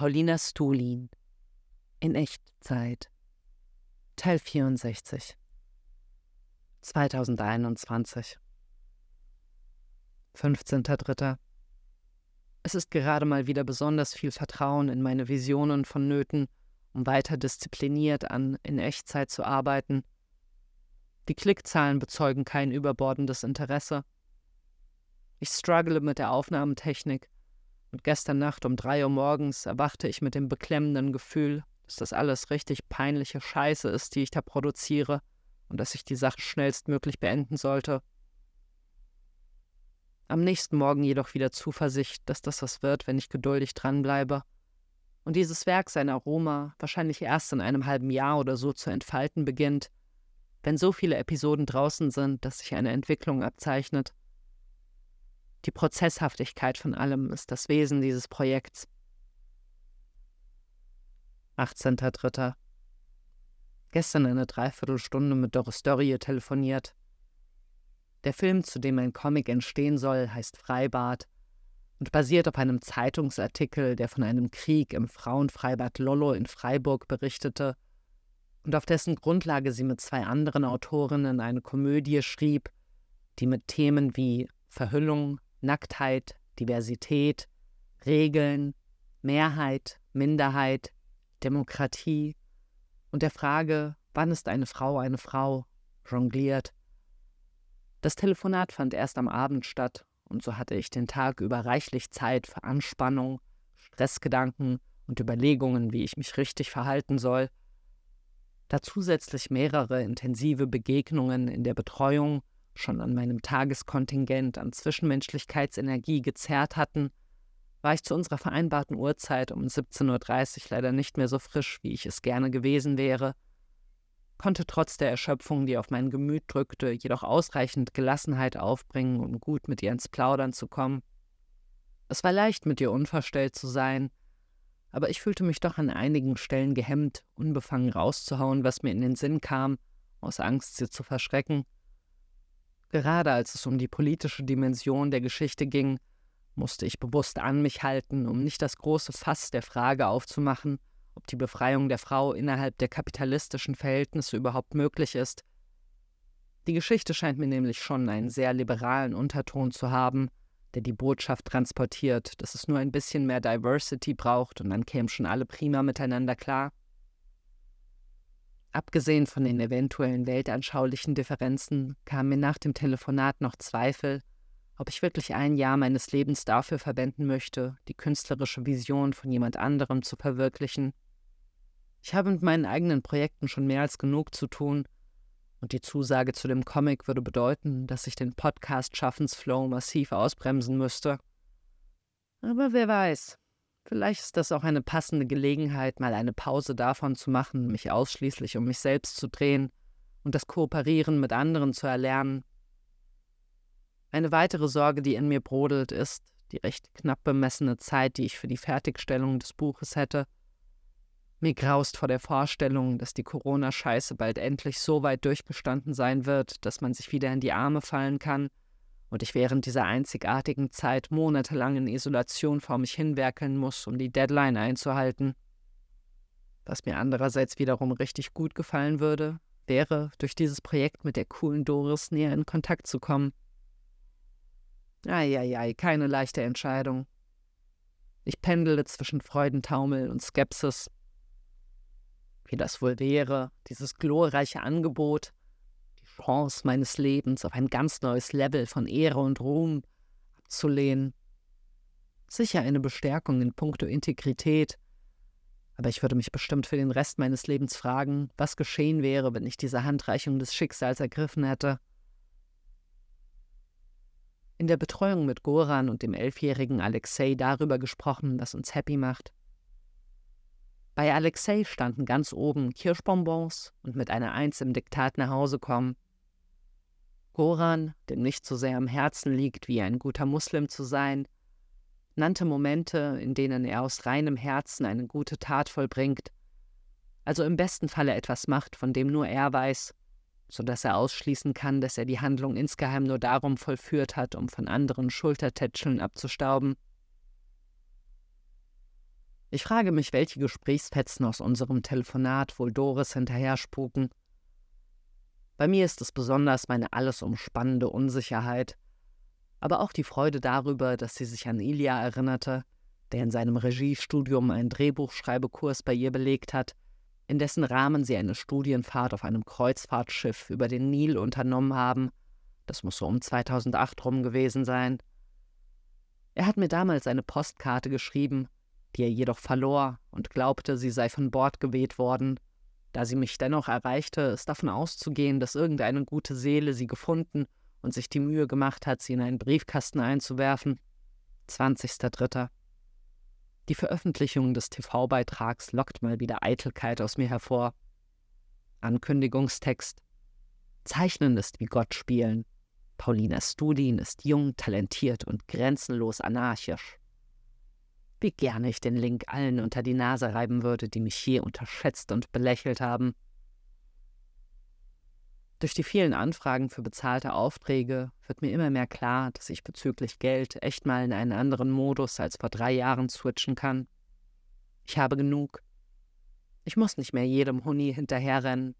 Paulina Stulin in Echtzeit Teil 64 2021 15.3. Es ist gerade mal wieder besonders viel Vertrauen in meine Visionen vonnöten, um weiter diszipliniert an in Echtzeit zu arbeiten. Die Klickzahlen bezeugen kein überbordendes Interesse. Ich struggle mit der Aufnahmetechnik und gestern Nacht um drei Uhr morgens erwachte ich mit dem beklemmenden Gefühl, dass das alles richtig peinliche Scheiße ist, die ich da produziere und dass ich die Sache schnellstmöglich beenden sollte. Am nächsten Morgen jedoch wieder Zuversicht, dass das was wird, wenn ich geduldig dranbleibe und dieses Werk sein Aroma wahrscheinlich erst in einem halben Jahr oder so zu entfalten beginnt, wenn so viele Episoden draußen sind, dass sich eine Entwicklung abzeichnet. Die Prozesshaftigkeit von allem ist das Wesen dieses Projekts. 18.03. Gestern eine Dreiviertelstunde mit Doris Dörrie telefoniert. Der Film, zu dem ein Comic entstehen soll, heißt Freibad und basiert auf einem Zeitungsartikel, der von einem Krieg im Frauenfreibad Lollo in Freiburg berichtete und auf dessen Grundlage sie mit zwei anderen Autorinnen eine Komödie schrieb, die mit Themen wie Verhüllung, Nacktheit, Diversität, Regeln, Mehrheit, Minderheit, Demokratie und der Frage, wann ist eine Frau eine Frau, jongliert. Das Telefonat fand erst am Abend statt, und so hatte ich den Tag über reichlich Zeit für Anspannung, Stressgedanken und Überlegungen, wie ich mich richtig verhalten soll. Da zusätzlich mehrere intensive Begegnungen in der Betreuung schon an meinem Tageskontingent an Zwischenmenschlichkeitsenergie gezerrt hatten, war ich zu unserer vereinbarten Uhrzeit um 17.30 Uhr leider nicht mehr so frisch, wie ich es gerne gewesen wäre, konnte trotz der Erschöpfung, die auf mein Gemüt drückte, jedoch ausreichend Gelassenheit aufbringen, um gut mit ihr ins Plaudern zu kommen. Es war leicht, mit ihr unverstellt zu sein, aber ich fühlte mich doch an einigen Stellen gehemmt, unbefangen rauszuhauen, was mir in den Sinn kam, aus Angst, sie zu verschrecken. Gerade als es um die politische Dimension der Geschichte ging, musste ich bewusst an mich halten, um nicht das große Fass der Frage aufzumachen, ob die Befreiung der Frau innerhalb der kapitalistischen Verhältnisse überhaupt möglich ist. Die Geschichte scheint mir nämlich schon einen sehr liberalen Unterton zu haben, der die Botschaft transportiert, dass es nur ein bisschen mehr Diversity braucht und dann kämen schon alle prima miteinander klar. Abgesehen von den eventuellen weltanschaulichen Differenzen kamen mir nach dem Telefonat noch Zweifel, ob ich wirklich ein Jahr meines Lebens dafür verwenden möchte, die künstlerische Vision von jemand anderem zu verwirklichen. Ich habe mit meinen eigenen Projekten schon mehr als genug zu tun, und die Zusage zu dem Comic würde bedeuten, dass ich den Podcast-Schaffensflow massiv ausbremsen müsste. Aber wer weiß, Vielleicht ist das auch eine passende Gelegenheit, mal eine Pause davon zu machen, mich ausschließlich um mich selbst zu drehen und das Kooperieren mit anderen zu erlernen. Eine weitere Sorge, die in mir brodelt, ist die recht knapp bemessene Zeit, die ich für die Fertigstellung des Buches hätte. Mir graust vor der Vorstellung, dass die Corona-Scheiße bald endlich so weit durchgestanden sein wird, dass man sich wieder in die Arme fallen kann und ich während dieser einzigartigen Zeit monatelang in Isolation vor mich hinwerkeln muss, um die Deadline einzuhalten. Was mir andererseits wiederum richtig gut gefallen würde, wäre, durch dieses Projekt mit der coolen Doris näher in Kontakt zu kommen. Eieiei, keine leichte Entscheidung. Ich pendele zwischen Freudentaumel und Skepsis. Wie das wohl wäre, dieses glorreiche Angebot, Chance meines Lebens auf ein ganz neues Level von Ehre und Ruhm abzulehnen. Sicher eine Bestärkung in puncto Integrität, aber ich würde mich bestimmt für den Rest meines Lebens fragen, was geschehen wäre, wenn ich diese Handreichung des Schicksals ergriffen hätte. In der Betreuung mit Goran und dem elfjährigen Alexei darüber gesprochen, was uns happy macht. Bei Alexei standen ganz oben Kirschbonbons und mit einer Eins im Diktat nach Hause kommen. Koran, dem nicht so sehr am Herzen liegt, wie ein guter Muslim zu sein, nannte Momente, in denen er aus reinem Herzen eine gute Tat vollbringt, also im besten Falle etwas macht, von dem nur er weiß, so dass er ausschließen kann, dass er die Handlung insgeheim nur darum vollführt hat, um von anderen Schultertätscheln abzustauben. Ich frage mich, welche Gesprächsfetzen aus unserem Telefonat wohl Doris hinterher spuken. Bei mir ist es besonders meine alles umspannende Unsicherheit, aber auch die Freude darüber, dass sie sich an Ilya erinnerte, der in seinem Regiestudium einen Drehbuchschreibekurs bei ihr belegt hat, in dessen Rahmen sie eine Studienfahrt auf einem Kreuzfahrtschiff über den Nil unternommen haben. Das muss so um 2008 rum gewesen sein. Er hat mir damals eine Postkarte geschrieben, die er jedoch verlor und glaubte, sie sei von Bord geweht worden, da sie mich dennoch erreichte, ist davon auszugehen, dass irgendeine gute Seele sie gefunden und sich die Mühe gemacht hat, sie in einen Briefkasten einzuwerfen. 20.03. Die Veröffentlichung des TV-Beitrags lockt mal wieder Eitelkeit aus mir hervor. Ankündigungstext. Zeichnen ist wie Gott spielen. Paulina Studin ist jung, talentiert und grenzenlos anarchisch. Wie gerne ich den Link allen unter die Nase reiben würde, die mich je unterschätzt und belächelt haben. Durch die vielen Anfragen für bezahlte Aufträge wird mir immer mehr klar, dass ich bezüglich Geld echt mal in einen anderen Modus als vor drei Jahren switchen kann. Ich habe genug. Ich muss nicht mehr jedem Huni hinterherrennen.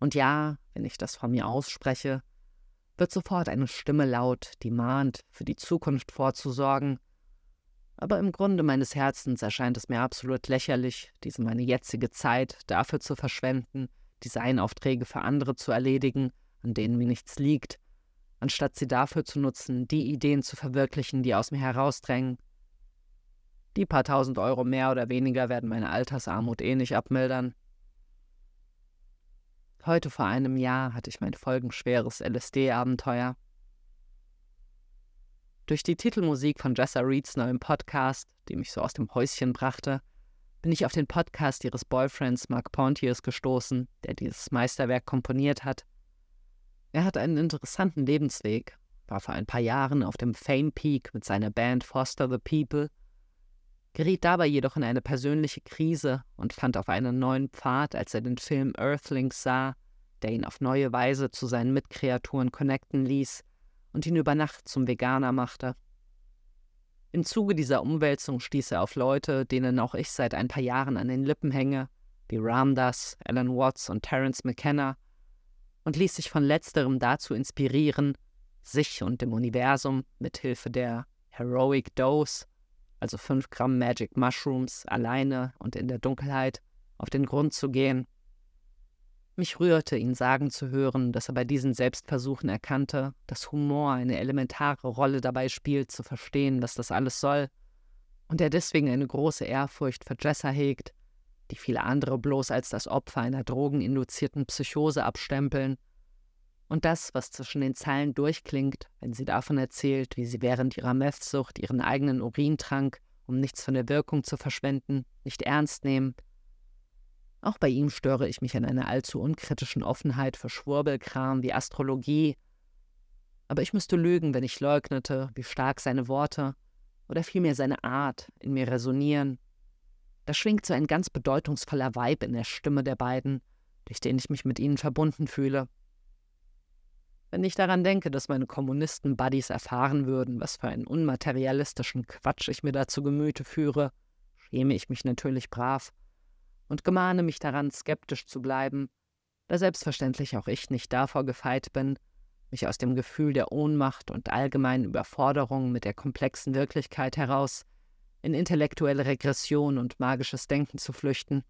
Und ja, wenn ich das von mir ausspreche, wird sofort eine Stimme laut, die mahnt, für die Zukunft vorzusorgen aber im Grunde meines Herzens erscheint es mir absolut lächerlich, diese meine jetzige Zeit dafür zu verschwenden, Designaufträge für andere zu erledigen, an denen mir nichts liegt, anstatt sie dafür zu nutzen, die Ideen zu verwirklichen, die aus mir herausdrängen. Die paar tausend Euro mehr oder weniger werden meine Altersarmut eh nicht abmildern. Heute vor einem Jahr hatte ich mein folgenschweres LSD-Abenteuer. Durch die Titelmusik von Jessa Reeds neuem Podcast, die mich so aus dem Häuschen brachte, bin ich auf den Podcast ihres Boyfriends Mark Pontius gestoßen, der dieses Meisterwerk komponiert hat. Er hat einen interessanten Lebensweg, war vor ein paar Jahren auf dem Fame Peak mit seiner Band Foster the People, geriet dabei jedoch in eine persönliche Krise und fand auf einen neuen Pfad, als er den Film Earthlings sah, der ihn auf neue Weise zu seinen Mitkreaturen connecten ließ und ihn über Nacht zum Veganer machte. Im Zuge dieser Umwälzung stieß er auf Leute, denen auch ich seit ein paar Jahren an den Lippen hänge, wie Ramdas, Alan Watts und Terence McKenna, und ließ sich von letzterem dazu inspirieren, sich und dem Universum mit Hilfe der Heroic Dose, also 5 Gramm Magic Mushrooms, alleine und in der Dunkelheit, auf den Grund zu gehen mich rührte, ihn sagen zu hören, dass er bei diesen Selbstversuchen erkannte, dass Humor eine elementare Rolle dabei spielt, zu verstehen, was das alles soll, und er deswegen eine große Ehrfurcht für Jessa hegt, die viele andere bloß als das Opfer einer drogeninduzierten Psychose abstempeln, und das, was zwischen den Zeilen durchklingt, wenn sie davon erzählt, wie sie während ihrer Methsucht ihren eigenen Urin trank, um nichts von der Wirkung zu verschwenden, nicht ernst nehmen auch bei ihm störe ich mich an einer allzu unkritischen Offenheit für Schwurbelkram wie Astrologie. Aber ich müsste lügen, wenn ich leugnete, wie stark seine Worte oder vielmehr seine Art in mir resonieren. Da schwingt so ein ganz bedeutungsvoller Weib in der Stimme der beiden, durch den ich mich mit ihnen verbunden fühle. Wenn ich daran denke, dass meine Kommunisten-Buddies erfahren würden, was für einen unmaterialistischen Quatsch ich mir da zu Gemüte führe, schäme ich mich natürlich brav und gemahne mich daran, skeptisch zu bleiben, da selbstverständlich auch ich nicht davor gefeit bin, mich aus dem Gefühl der Ohnmacht und allgemeinen Überforderung mit der komplexen Wirklichkeit heraus in intellektuelle Regression und magisches Denken zu flüchten.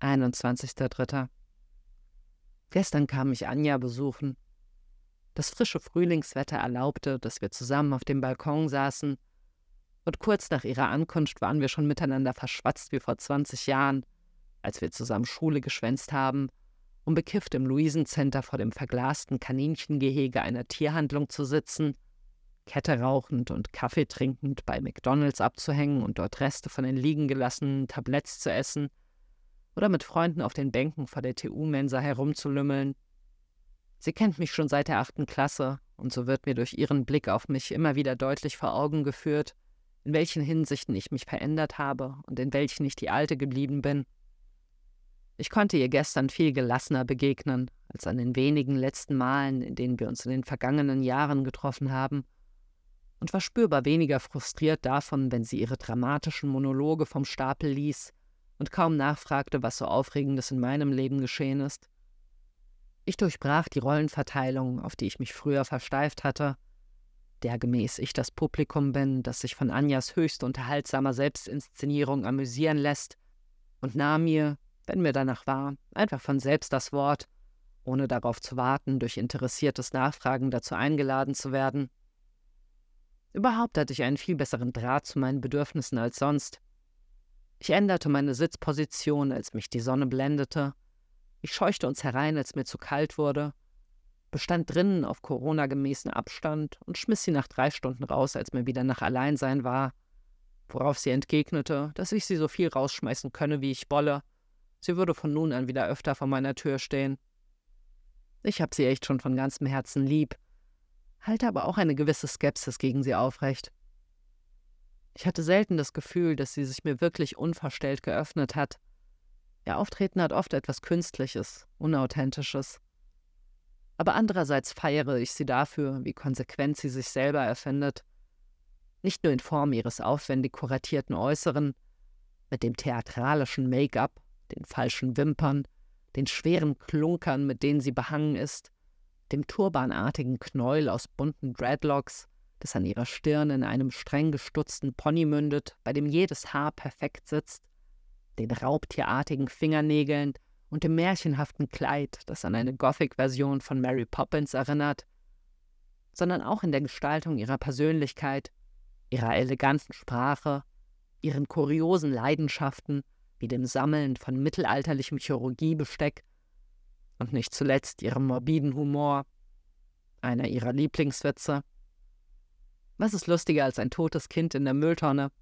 21.03. Gestern kam mich Anja besuchen. Das frische Frühlingswetter erlaubte, dass wir zusammen auf dem Balkon saßen und kurz nach ihrer Ankunft waren wir schon miteinander verschwatzt wie vor 20 Jahren, als wir zusammen Schule geschwänzt haben, um bekifft im Luisencenter vor dem verglasten Kaninchengehege einer Tierhandlung zu sitzen, Kette rauchend und Kaffee trinkend bei McDonalds abzuhängen und dort Reste von den liegen gelassenen Tabletts zu essen oder mit Freunden auf den Bänken vor der TU-Mensa herumzulümmeln. Sie kennt mich schon seit der achten Klasse, und so wird mir durch ihren Blick auf mich immer wieder deutlich vor Augen geführt, in welchen Hinsichten ich mich verändert habe und in welchen ich die Alte geblieben bin. Ich konnte ihr gestern viel gelassener begegnen als an den wenigen letzten Malen, in denen wir uns in den vergangenen Jahren getroffen haben. und war spürbar weniger frustriert davon, wenn sie ihre dramatischen Monologe vom Stapel ließ und kaum nachfragte, was so Aufregendes in meinem Leben geschehen ist. Ich durchbrach die Rollenverteilung, auf die ich mich früher versteift hatte, der gemäß ich das Publikum bin, das sich von Anjas höchst unterhaltsamer Selbstinszenierung amüsieren lässt, und nahm mir, wenn mir danach war, einfach von selbst das Wort, ohne darauf zu warten, durch interessiertes Nachfragen dazu eingeladen zu werden. Überhaupt hatte ich einen viel besseren Draht zu meinen Bedürfnissen als sonst. Ich änderte meine Sitzposition, als mich die Sonne blendete. Ich scheuchte uns herein, als mir zu kalt wurde, bestand drinnen auf Corona-gemäßen Abstand und schmiss sie nach drei Stunden raus, als mir wieder nach Alleinsein war, worauf sie entgegnete, dass ich sie so viel rausschmeißen könne, wie ich wolle. Sie würde von nun an wieder öfter vor meiner Tür stehen. Ich hab sie echt schon von ganzem Herzen lieb, halte aber auch eine gewisse Skepsis gegen sie aufrecht. Ich hatte selten das Gefühl, dass sie sich mir wirklich unverstellt geöffnet hat. Ihr Auftreten hat oft etwas Künstliches, Unauthentisches. Aber andererseits feiere ich sie dafür, wie konsequent sie sich selber erfindet. Nicht nur in Form ihres aufwendig kuratierten Äußeren, mit dem theatralischen Make-up, den falschen Wimpern, den schweren Klunkern, mit denen sie behangen ist, dem turbanartigen Knäuel aus bunten Dreadlocks, das an ihrer Stirn in einem streng gestutzten Pony mündet, bei dem jedes Haar perfekt sitzt, den raubtierartigen Fingernägeln und dem märchenhaften Kleid, das an eine Gothic-Version von Mary Poppins erinnert, sondern auch in der Gestaltung ihrer Persönlichkeit, ihrer eleganten Sprache, ihren kuriosen Leidenschaften wie dem Sammeln von mittelalterlichem Chirurgiebesteck und nicht zuletzt ihrem morbiden Humor, einer ihrer Lieblingswitze. Was ist lustiger als ein totes Kind in der Mülltonne?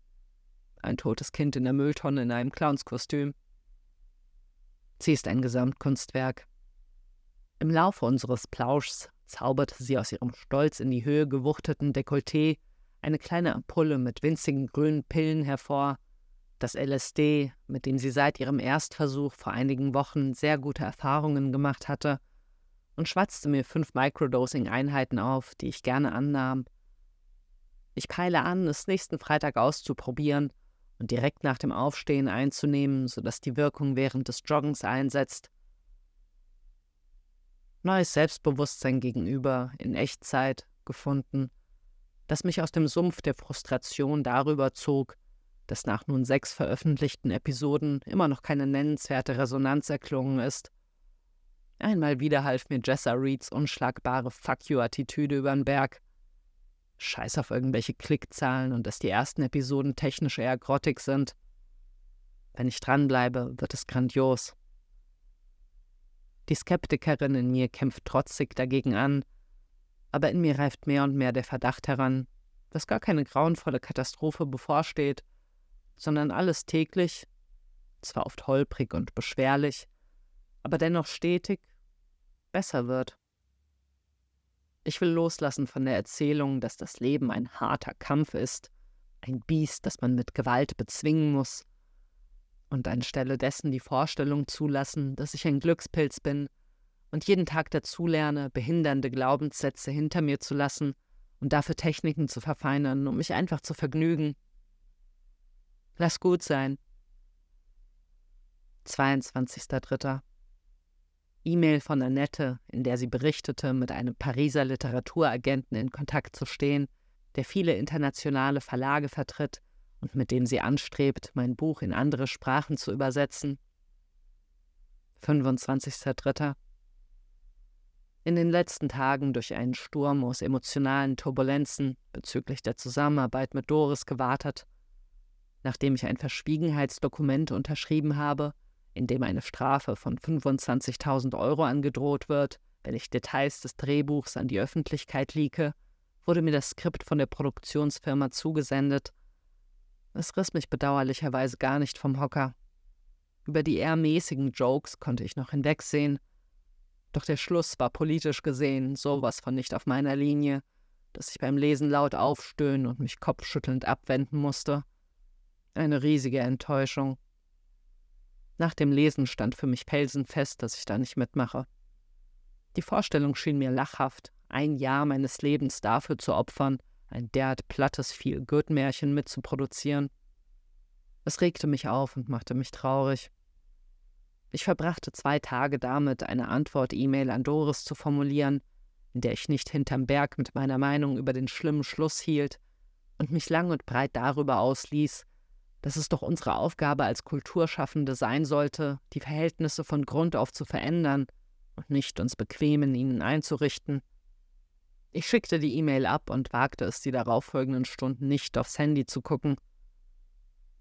Ein totes Kind in der Mülltonne in einem Clownskostüm. Sie ist ein Gesamtkunstwerk. Im Laufe unseres Plauschs zauberte sie aus ihrem stolz in die Höhe gewuchteten Dekolleté eine kleine Ampulle mit winzigen grünen Pillen hervor, das LSD, mit dem sie seit ihrem Erstversuch vor einigen Wochen sehr gute Erfahrungen gemacht hatte, und schwatzte mir fünf Microdosing-Einheiten auf, die ich gerne annahm. Ich peile an, es nächsten Freitag auszuprobieren und direkt nach dem Aufstehen einzunehmen, sodass die Wirkung während des Joggens einsetzt. Neues Selbstbewusstsein gegenüber, in Echtzeit, gefunden, das mich aus dem Sumpf der Frustration darüber zog, dass nach nun sechs veröffentlichten Episoden immer noch keine nennenswerte Resonanz erklungen ist. Einmal wieder half mir Jessa Reeds unschlagbare Fuck you-Attitüde übern Berg. Scheiß auf irgendwelche Klickzahlen und dass die ersten Episoden technisch eher grottig sind. Wenn ich dranbleibe, wird es grandios. Die Skeptikerin in mir kämpft trotzig dagegen an, aber in mir reift mehr und mehr der Verdacht heran, dass gar keine grauenvolle Katastrophe bevorsteht, sondern alles täglich, zwar oft holprig und beschwerlich, aber dennoch stetig, besser wird. Ich will loslassen von der Erzählung, dass das Leben ein harter Kampf ist, ein Biest, das man mit Gewalt bezwingen muss, und anstelle dessen die Vorstellung zulassen, dass ich ein Glückspilz bin und jeden Tag dazulerne, behindernde Glaubenssätze hinter mir zu lassen und dafür Techniken zu verfeinern, um mich einfach zu vergnügen Lass gut sein. 22.03. E-Mail von Annette, in der sie berichtete, mit einem Pariser Literaturagenten in Kontakt zu stehen, der viele internationale Verlage vertritt und mit dem sie anstrebt, mein Buch in andere Sprachen zu übersetzen. 25.03. In den letzten Tagen durch einen Sturm aus emotionalen Turbulenzen bezüglich der Zusammenarbeit mit Doris gewartet nachdem ich ein Verschwiegenheitsdokument unterschrieben habe, in dem eine Strafe von 25.000 Euro angedroht wird, wenn ich Details des Drehbuchs an die Öffentlichkeit lieke, wurde mir das Skript von der Produktionsfirma zugesendet. Es riss mich bedauerlicherweise gar nicht vom Hocker. Über die eher mäßigen Jokes konnte ich noch hinwegsehen, doch der Schluss war politisch gesehen sowas von nicht auf meiner Linie, dass ich beim Lesen laut aufstöhnen und mich kopfschüttelnd abwenden musste. Eine riesige Enttäuschung. Nach dem Lesen stand für mich felsenfest, dass ich da nicht mitmache. Die Vorstellung schien mir lachhaft, ein Jahr meines Lebens dafür zu opfern, ein derart plattes Feel-Good-Märchen mitzuproduzieren. Es regte mich auf und machte mich traurig. Ich verbrachte zwei Tage damit, eine Antwort-E-Mail an Doris zu formulieren, in der ich nicht hinterm Berg mit meiner Meinung über den schlimmen Schluss hielt und mich lang und breit darüber ausließ, dass es doch unsere Aufgabe als Kulturschaffende sein sollte, die Verhältnisse von Grund auf zu verändern und nicht uns bequem in ihnen einzurichten. Ich schickte die E-Mail ab und wagte es die darauffolgenden Stunden nicht aufs Handy zu gucken.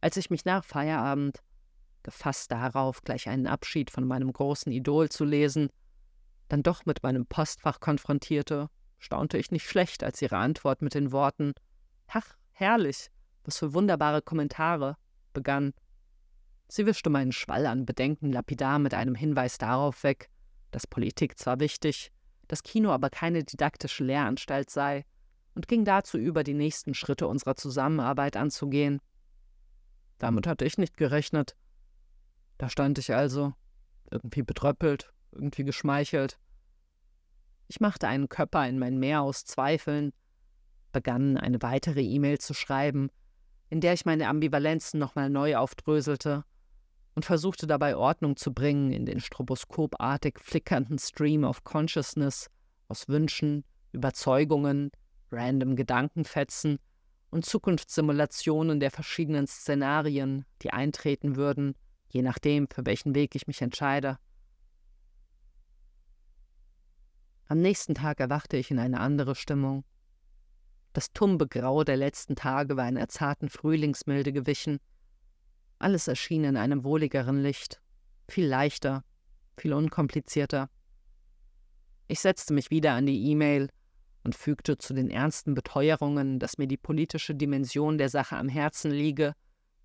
Als ich mich nach Feierabend gefasst darauf, gleich einen Abschied von meinem großen Idol zu lesen, dann doch mit meinem Postfach konfrontierte, staunte ich nicht schlecht, als ihre Antwort mit den Worten Ach, herrlich, was für wunderbare Kommentare begann. Sie wischte meinen Schwall an Bedenken lapidar mit einem Hinweis darauf weg, dass Politik zwar wichtig, das Kino aber keine didaktische Lehranstalt sei, und ging dazu über, die nächsten Schritte unserer Zusammenarbeit anzugehen. Damit hatte ich nicht gerechnet, da stand ich also, irgendwie betröppelt, irgendwie geschmeichelt. Ich machte einen Köpper in mein Meer aus Zweifeln, begann eine weitere E-Mail zu schreiben, in der ich meine Ambivalenzen nochmal neu aufdröselte und versuchte dabei Ordnung zu bringen in den stroboskopartig flickernden Stream of Consciousness aus Wünschen, Überzeugungen, random Gedankenfetzen und Zukunftssimulationen der verschiedenen Szenarien, die eintreten würden, je nachdem, für welchen Weg ich mich entscheide. Am nächsten Tag erwachte ich in eine andere Stimmung. Das tumbe Grau der letzten Tage war einer zarten Frühlingsmilde gewichen. Alles erschien in einem wohligeren Licht, viel leichter, viel unkomplizierter. Ich setzte mich wieder an die E-Mail und fügte zu den ernsten Beteuerungen, dass mir die politische Dimension der Sache am Herzen liege,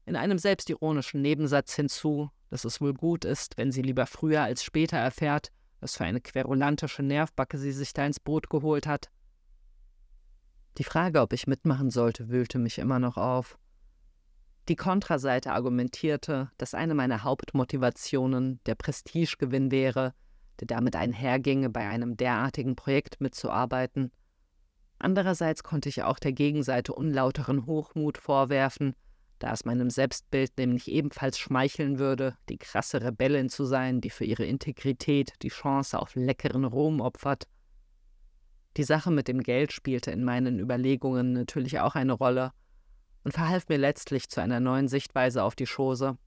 in einem selbstironischen Nebensatz hinzu, dass es wohl gut ist, wenn sie lieber früher als später erfährt, was für eine querulantische Nervbacke sie sich da ins Boot geholt hat. Die Frage, ob ich mitmachen sollte, wühlte mich immer noch auf. Die Kontraseite argumentierte, dass eine meiner Hauptmotivationen der Prestigegewinn wäre, der damit einherginge, bei einem derartigen Projekt mitzuarbeiten. Andererseits konnte ich auch der Gegenseite unlauteren Hochmut vorwerfen, da es meinem Selbstbild nämlich ebenfalls schmeicheln würde, die krasse Rebellin zu sein, die für ihre Integrität die Chance auf leckeren Ruhm opfert. Die Sache mit dem Geld spielte in meinen Überlegungen natürlich auch eine Rolle und verhalf mir letztlich zu einer neuen Sichtweise auf die Chose.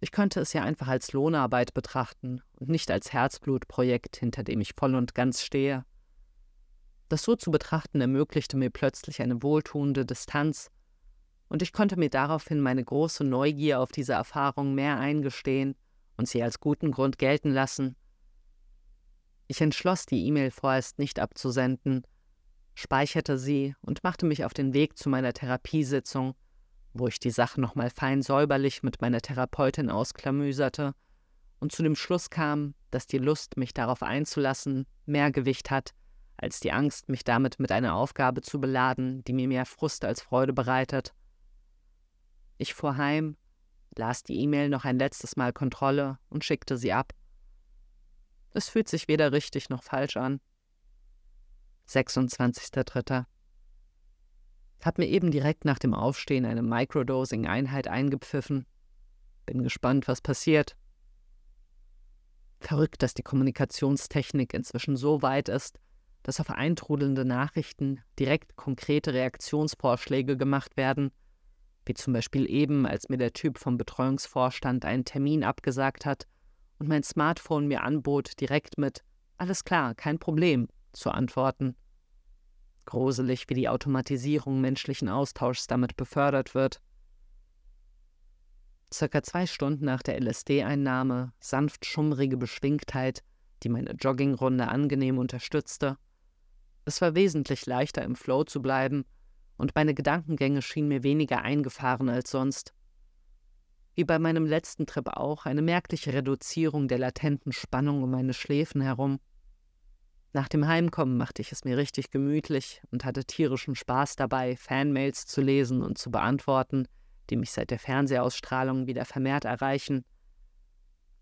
Ich könnte es ja einfach als Lohnarbeit betrachten und nicht als Herzblutprojekt, hinter dem ich voll und ganz stehe. Das so zu betrachten ermöglichte mir plötzlich eine wohltuende Distanz und ich konnte mir daraufhin meine große Neugier auf diese Erfahrung mehr eingestehen und sie als guten Grund gelten lassen. Ich entschloss, die E-Mail vorerst nicht abzusenden, speicherte sie und machte mich auf den Weg zu meiner Therapiesitzung, wo ich die Sache nochmal fein säuberlich mit meiner Therapeutin ausklamüserte und zu dem Schluss kam, dass die Lust, mich darauf einzulassen, mehr Gewicht hat, als die Angst, mich damit mit einer Aufgabe zu beladen, die mir mehr Frust als Freude bereitet. Ich fuhr heim, las die E-Mail noch ein letztes Mal Kontrolle und schickte sie ab. Es fühlt sich weder richtig noch falsch an. 26.03. Hab mir eben direkt nach dem Aufstehen eine Microdosing-Einheit eingepfiffen. Bin gespannt, was passiert. Verrückt, dass die Kommunikationstechnik inzwischen so weit ist, dass auf eintrudelnde Nachrichten direkt konkrete Reaktionsvorschläge gemacht werden – wie zum Beispiel eben, als mir der Typ vom Betreuungsvorstand einen Termin abgesagt hat und mein Smartphone mir anbot, direkt mit Alles klar, kein Problem zu antworten. Gruselig, wie die Automatisierung menschlichen Austauschs damit befördert wird. Circa zwei Stunden nach der LSD-Einnahme, sanft schummrige Beschwingtheit, die meine Joggingrunde angenehm unterstützte. Es war wesentlich leichter im Flow zu bleiben und meine Gedankengänge schienen mir weniger eingefahren als sonst. Wie bei meinem letzten Trip auch, eine merkliche Reduzierung der latenten Spannung um meine Schläfen herum. Nach dem Heimkommen machte ich es mir richtig gemütlich und hatte tierischen Spaß dabei, Fanmails zu lesen und zu beantworten, die mich seit der Fernsehausstrahlung wieder vermehrt erreichen.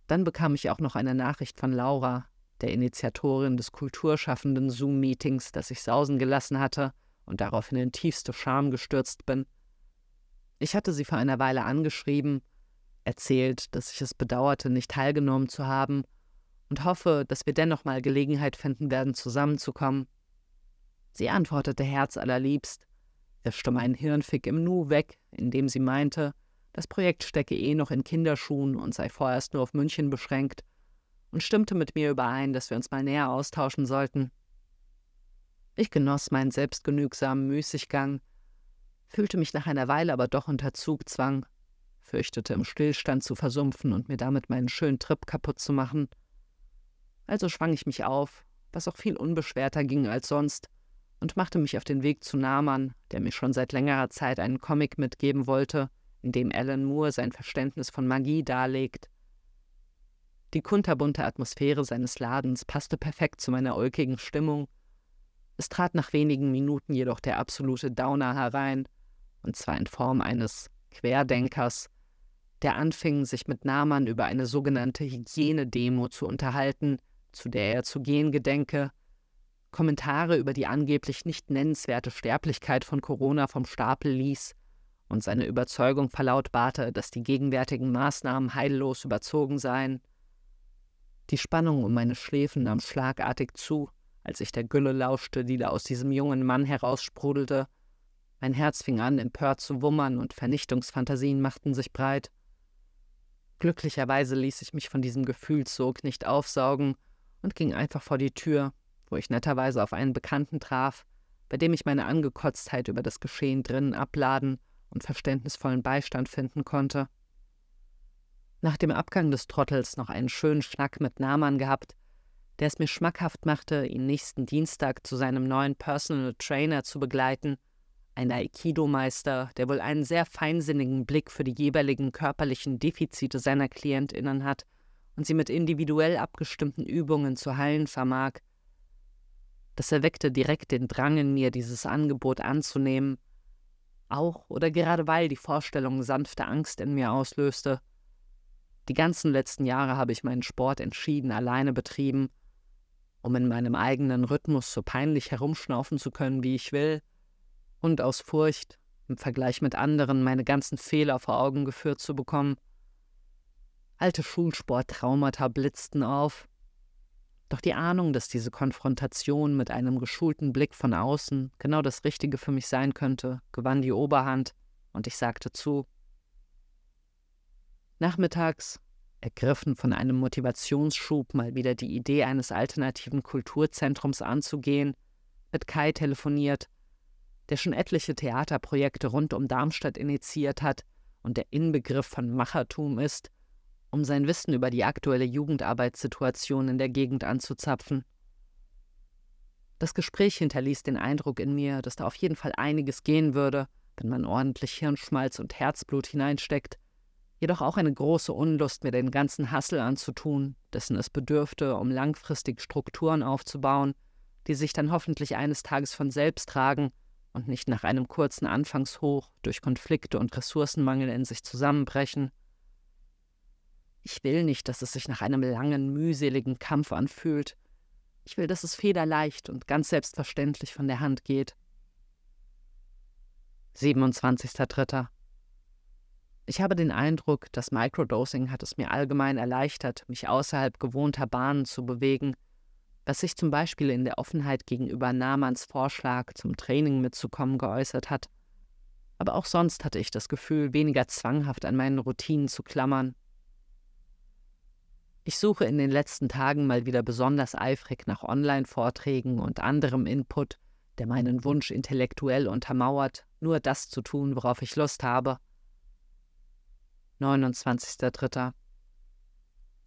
Dann bekam ich auch noch eine Nachricht von Laura, der Initiatorin des kulturschaffenden Zoom-Meetings, das ich sausen gelassen hatte, und daraufhin in tiefste Scham gestürzt bin. Ich hatte sie vor einer Weile angeschrieben, erzählt, dass ich es bedauerte, nicht teilgenommen zu haben und hoffe, dass wir dennoch mal Gelegenheit finden werden, zusammenzukommen. Sie antwortete herzallerliebst, wischte meinen Hirnfick im Nu weg, indem sie meinte, das Projekt stecke eh noch in Kinderschuhen und sei vorerst nur auf München beschränkt, und stimmte mit mir überein, dass wir uns mal näher austauschen sollten. Ich genoss meinen selbstgenügsamen Müßiggang, fühlte mich nach einer Weile aber doch unter Zugzwang, fürchtete im Stillstand zu versumpfen und mir damit meinen schönen Trip kaputt zu machen. Also schwang ich mich auf, was auch viel unbeschwerter ging als sonst, und machte mich auf den Weg zu Nahmann, der mir schon seit längerer Zeit einen Comic mitgeben wollte, in dem Alan Moore sein Verständnis von Magie darlegt. Die kunterbunte Atmosphäre seines Ladens passte perfekt zu meiner ulkigen Stimmung. Es trat nach wenigen Minuten jedoch der absolute Downer herein, und zwar in Form eines Querdenkers, der anfing, sich mit Nahmann über eine sogenannte Hygienedemo zu unterhalten, zu der er zu gehen gedenke, Kommentare über die angeblich nicht nennenswerte Sterblichkeit von Corona vom Stapel ließ und seine Überzeugung verlautbarte, dass die gegenwärtigen Maßnahmen heillos überzogen seien. Die Spannung um meine Schläfen nahm schlagartig zu, als ich der Gülle lauschte, die da aus diesem jungen Mann heraussprudelte. Mein Herz fing an, empört zu wummern und Vernichtungsfantasien machten sich breit. Glücklicherweise ließ ich mich von diesem Gefühlssog nicht aufsaugen und ging einfach vor die Tür, wo ich netterweise auf einen Bekannten traf, bei dem ich meine Angekotztheit über das Geschehen drinnen abladen und verständnisvollen Beistand finden konnte. Nach dem Abgang des Trottels noch einen schönen Schnack mit Naman gehabt, der es mir schmackhaft machte, ihn nächsten Dienstag zu seinem neuen Personal Trainer zu begleiten, ein Aikido-Meister, der wohl einen sehr feinsinnigen Blick für die jeweiligen körperlichen Defizite seiner KlientInnen hat und sie mit individuell abgestimmten Übungen zu heilen vermag, das erweckte direkt den Drang in mir, dieses Angebot anzunehmen, auch oder gerade weil die Vorstellung sanfte Angst in mir auslöste. Die ganzen letzten Jahre habe ich meinen Sport entschieden alleine betrieben, um in meinem eigenen Rhythmus so peinlich herumschnaufen zu können, wie ich will, und aus Furcht, im Vergleich mit anderen meine ganzen Fehler vor Augen geführt zu bekommen. Alte Schulsporttraumata blitzten auf, doch die Ahnung, dass diese Konfrontation mit einem geschulten Blick von außen genau das Richtige für mich sein könnte, gewann die Oberhand, und ich sagte zu. Nachmittags, ergriffen von einem Motivationsschub, mal wieder die Idee eines alternativen Kulturzentrums anzugehen, mit Kai telefoniert, der schon etliche Theaterprojekte rund um Darmstadt initiiert hat und der Inbegriff von Machertum ist, um sein Wissen über die aktuelle Jugendarbeitssituation in der Gegend anzuzapfen. Das Gespräch hinterließ den Eindruck in mir, dass da auf jeden Fall einiges gehen würde, wenn man ordentlich Hirnschmalz und Herzblut hineinsteckt, jedoch auch eine große Unlust, mir den ganzen Hassel anzutun, dessen es bedürfte, um langfristig Strukturen aufzubauen, die sich dann hoffentlich eines Tages von selbst tragen und nicht nach einem kurzen Anfangshoch durch Konflikte und Ressourcenmangel in sich zusammenbrechen. Ich will nicht, dass es sich nach einem langen, mühseligen Kampf anfühlt. Ich will, dass es federleicht und ganz selbstverständlich von der Hand geht. 27.03. Ich habe den Eindruck, das Microdosing hat es mir allgemein erleichtert, mich außerhalb gewohnter Bahnen zu bewegen, was sich zum Beispiel in der Offenheit gegenüber Namans Vorschlag, zum Training mitzukommen, geäußert hat. Aber auch sonst hatte ich das Gefühl, weniger zwanghaft an meinen Routinen zu klammern ich suche in den letzten Tagen mal wieder besonders eifrig nach Online-Vorträgen und anderem Input, der meinen Wunsch intellektuell untermauert, nur das zu tun, worauf ich Lust habe. 29.03.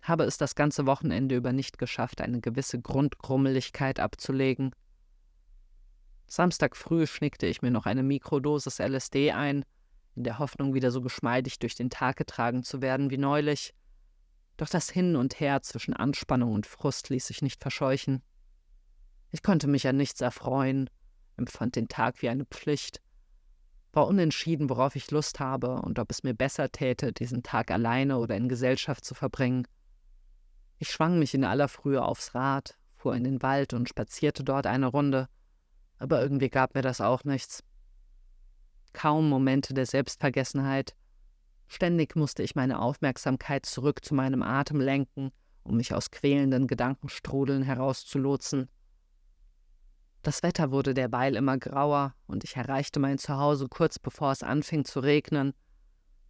Habe es das ganze Wochenende über nicht geschafft, eine gewisse Grundgrummeligkeit abzulegen. Samstag früh schnickte ich mir noch eine Mikrodosis LSD ein, in der Hoffnung, wieder so geschmeidig durch den Tag getragen zu werden wie neulich – doch das Hin und Her zwischen Anspannung und Frust ließ sich nicht verscheuchen. Ich konnte mich an nichts erfreuen, empfand den Tag wie eine Pflicht, war unentschieden, worauf ich Lust habe und ob es mir besser täte, diesen Tag alleine oder in Gesellschaft zu verbringen. Ich schwang mich in aller Frühe aufs Rad, fuhr in den Wald und spazierte dort eine Runde, aber irgendwie gab mir das auch nichts. Kaum Momente der Selbstvergessenheit. Ständig musste ich meine Aufmerksamkeit zurück zu meinem Atem lenken, um mich aus quälenden Gedankenstrudeln herauszulotsen. Das Wetter wurde derweil immer grauer und ich erreichte mein Zuhause kurz bevor es anfing zu regnen,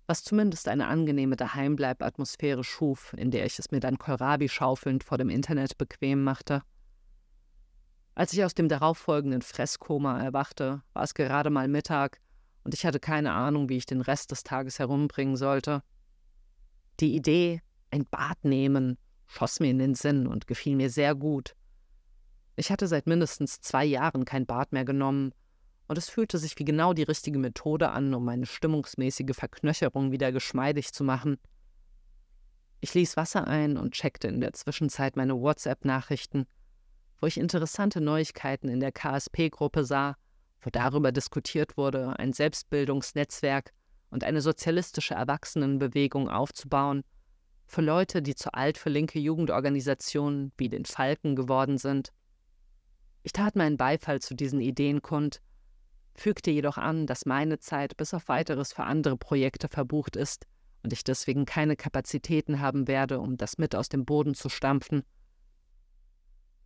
was zumindest eine angenehme Daheimbleibatmosphäre schuf, in der ich es mir dann Kohlrabi schaufelnd vor dem Internet bequem machte. Als ich aus dem darauffolgenden Fresskoma erwachte, war es gerade mal Mittag und ich hatte keine Ahnung, wie ich den Rest des Tages herumbringen sollte. Die Idee, ein Bad nehmen, schoss mir in den Sinn und gefiel mir sehr gut. Ich hatte seit mindestens zwei Jahren kein Bad mehr genommen, und es fühlte sich wie genau die richtige Methode an, um meine stimmungsmäßige Verknöcherung wieder geschmeidig zu machen. Ich ließ Wasser ein und checkte in der Zwischenzeit meine WhatsApp-Nachrichten wo ich interessante Neuigkeiten in der KSP-Gruppe sah, wo darüber diskutiert wurde, ein Selbstbildungsnetzwerk und eine sozialistische Erwachsenenbewegung aufzubauen, für Leute, die zu alt für linke Jugendorganisationen wie den Falken geworden sind. Ich tat meinen Beifall zu diesen Ideen kund, fügte jedoch an, dass meine Zeit bis auf weiteres für andere Projekte verbucht ist und ich deswegen keine Kapazitäten haben werde, um das mit aus dem Boden zu stampfen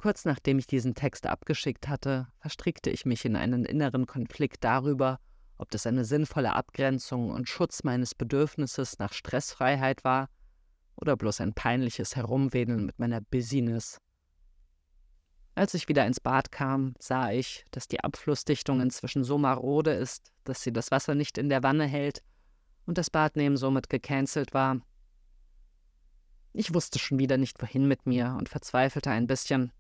Kurz nachdem ich diesen Text abgeschickt hatte, verstrickte ich mich in einen inneren Konflikt darüber, ob das eine sinnvolle Abgrenzung und Schutz meines Bedürfnisses nach Stressfreiheit war oder bloß ein peinliches Herumwedeln mit meiner Business. Als ich wieder ins Bad kam, sah ich, dass die Abflussdichtung inzwischen so marode ist, dass sie das Wasser nicht in der Wanne hält und das Badnehmen somit gecancelt war. Ich wusste schon wieder nicht, wohin mit mir und verzweifelte ein bisschen.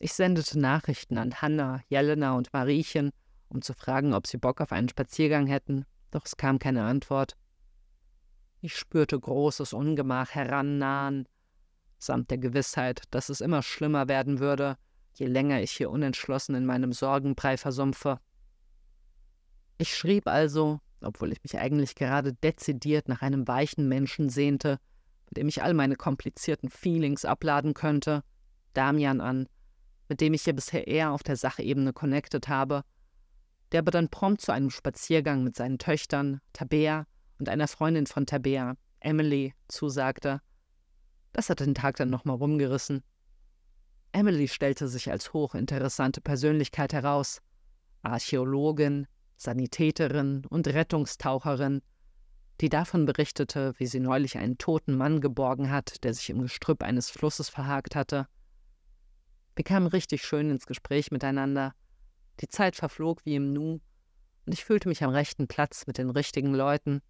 Ich sendete Nachrichten an Hanna, Jelena und Mariechen, um zu fragen, ob sie Bock auf einen Spaziergang hätten, doch es kam keine Antwort. Ich spürte großes Ungemach herannahen, samt der Gewissheit, dass es immer schlimmer werden würde, je länger ich hier unentschlossen in meinem Sorgenbrei versumpfe. Ich schrieb also, obwohl ich mich eigentlich gerade dezidiert nach einem weichen Menschen sehnte, mit dem ich all meine komplizierten Feelings abladen könnte, Damian an, mit dem ich hier bisher eher auf der Sachebene connected habe, der aber dann prompt zu einem Spaziergang mit seinen Töchtern, Tabea und einer Freundin von Tabea, Emily, zusagte. Das hat den Tag dann nochmal rumgerissen. Emily stellte sich als hochinteressante Persönlichkeit heraus. Archäologin, Sanitäterin und Rettungstaucherin, die davon berichtete, wie sie neulich einen toten Mann geborgen hat, der sich im Gestrüpp eines Flusses verhakt hatte. Wir kamen richtig schön ins Gespräch miteinander. Die Zeit verflog wie im Nu, und ich fühlte mich am rechten Platz mit den richtigen Leuten.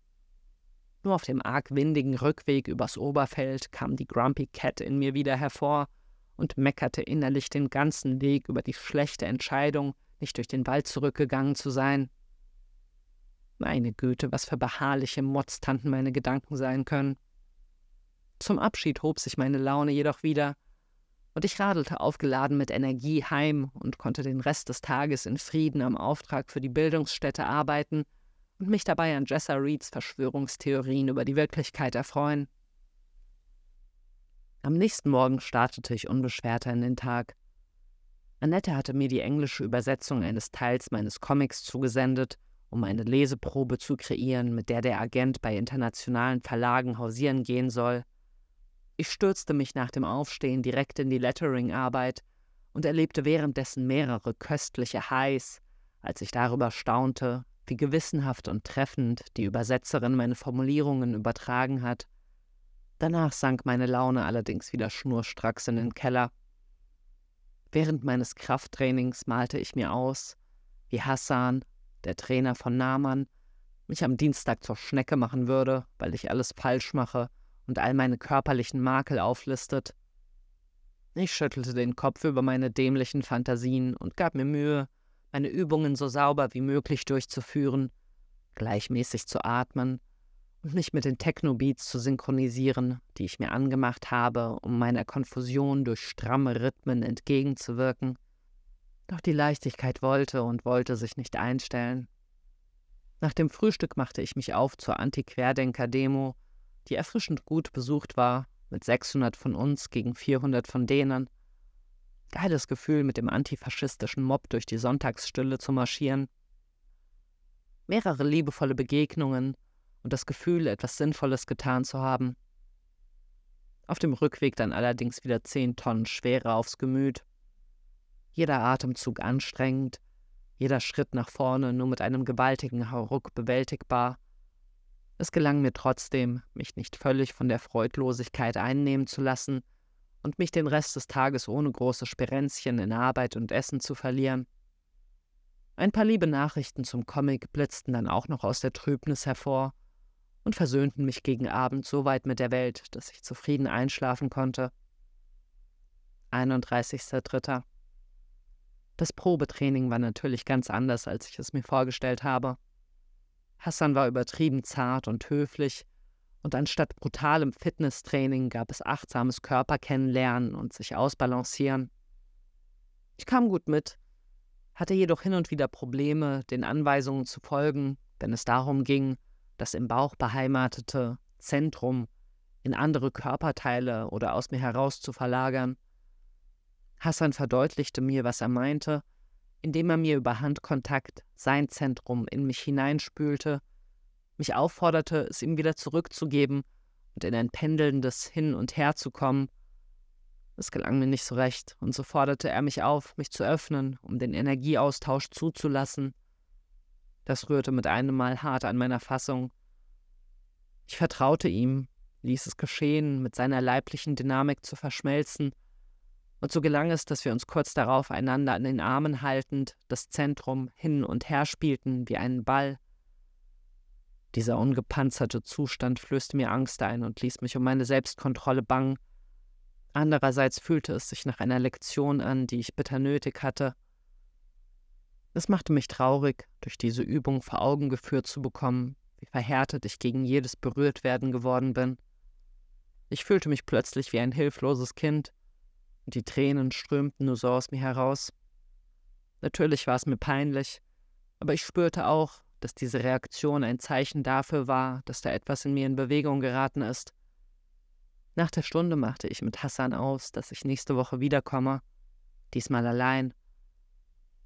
Nur auf dem arg windigen Rückweg übers Oberfeld kam die Grumpy Cat in mir wieder hervor und meckerte innerlich den ganzen Weg über die schlechte Entscheidung, nicht durch den Wald zurückgegangen zu sein. Meine Güte, was für beharrliche Motztanten meine Gedanken sein können. Zum Abschied hob sich meine Laune jedoch wieder, und ich radelte aufgeladen mit Energie heim und konnte den Rest des Tages in Frieden am Auftrag für die Bildungsstätte arbeiten und mich dabei an Jessa Reeds Verschwörungstheorien über die Wirklichkeit erfreuen. Am nächsten Morgen startete ich unbeschwerter in den Tag. Annette hatte mir die englische Übersetzung eines Teils meines Comics zugesendet, um eine Leseprobe zu kreieren, mit der der Agent bei internationalen Verlagen hausieren gehen soll – ich stürzte mich nach dem Aufstehen direkt in die Lettering-Arbeit und erlebte währenddessen mehrere köstliche Highs, als ich darüber staunte, wie gewissenhaft und treffend die Übersetzerin meine Formulierungen übertragen hat. Danach sank meine Laune allerdings wieder schnurstracks in den Keller. Während meines Krafttrainings malte ich mir aus, wie Hassan, der Trainer von Naaman, mich am Dienstag zur Schnecke machen würde, weil ich alles falsch mache und all meine körperlichen Makel auflistet. Ich schüttelte den Kopf über meine dämlichen Fantasien und gab mir Mühe, meine Übungen so sauber wie möglich durchzuführen, gleichmäßig zu atmen und mich mit den Techno-Beats zu synchronisieren, die ich mir angemacht habe, um meiner Konfusion durch stramme Rhythmen entgegenzuwirken. Doch die Leichtigkeit wollte und wollte sich nicht einstellen. Nach dem Frühstück machte ich mich auf zur Anti-Querdenker-Demo die erfrischend gut besucht war, mit 600 von uns gegen 400 von denen. Geiles Gefühl, mit dem antifaschistischen Mob durch die Sonntagsstille zu marschieren. Mehrere liebevolle Begegnungen und das Gefühl, etwas Sinnvolles getan zu haben. Auf dem Rückweg dann allerdings wieder zehn Tonnen Schwere aufs Gemüt. Jeder Atemzug anstrengend, jeder Schritt nach vorne nur mit einem gewaltigen Hauruck bewältigbar. Es gelang mir trotzdem, mich nicht völlig von der Freudlosigkeit einnehmen zu lassen und mich den Rest des Tages ohne große Sperenzchen in Arbeit und Essen zu verlieren. Ein paar liebe Nachrichten zum Comic blitzten dann auch noch aus der Trübnis hervor und versöhnten mich gegen Abend so weit mit der Welt, dass ich zufrieden einschlafen konnte. 31.03. Das Probetraining war natürlich ganz anders, als ich es mir vorgestellt habe. Hassan war übertrieben zart und höflich, und anstatt brutalem Fitnesstraining gab es achtsames Körperkennenlernen und sich ausbalancieren. Ich kam gut mit, hatte jedoch hin und wieder Probleme, den Anweisungen zu folgen, wenn es darum ging, das im Bauch beheimatete Zentrum in andere Körperteile oder aus mir heraus zu verlagern. Hassan verdeutlichte mir, was er meinte, indem er mir über Handkontakt sein Zentrum in mich hineinspülte, mich aufforderte, es ihm wieder zurückzugeben und in ein pendelndes Hin und Her zu kommen. Es gelang mir nicht so recht, und so forderte er mich auf, mich zu öffnen, um den Energieaustausch zuzulassen. Das rührte mit einem Mal hart an meiner Fassung. Ich vertraute ihm, ließ es geschehen, mit seiner leiblichen Dynamik zu verschmelzen, und so gelang es, dass wir uns kurz darauf einander an den Armen haltend das Zentrum hin und her spielten wie einen Ball. Dieser ungepanzerte Zustand flößte mir Angst ein und ließ mich um meine Selbstkontrolle bangen. Andererseits fühlte es sich nach einer Lektion an, die ich bitter nötig hatte. Es machte mich traurig, durch diese Übung vor Augen geführt zu bekommen, wie verhärtet ich gegen jedes Berührtwerden geworden bin. Ich fühlte mich plötzlich wie ein hilfloses Kind, und die Tränen strömten nur so aus mir heraus. Natürlich war es mir peinlich, aber ich spürte auch, dass diese Reaktion ein Zeichen dafür war, dass da etwas in mir in Bewegung geraten ist. Nach der Stunde machte ich mit Hassan aus, dass ich nächste Woche wiederkomme, diesmal allein.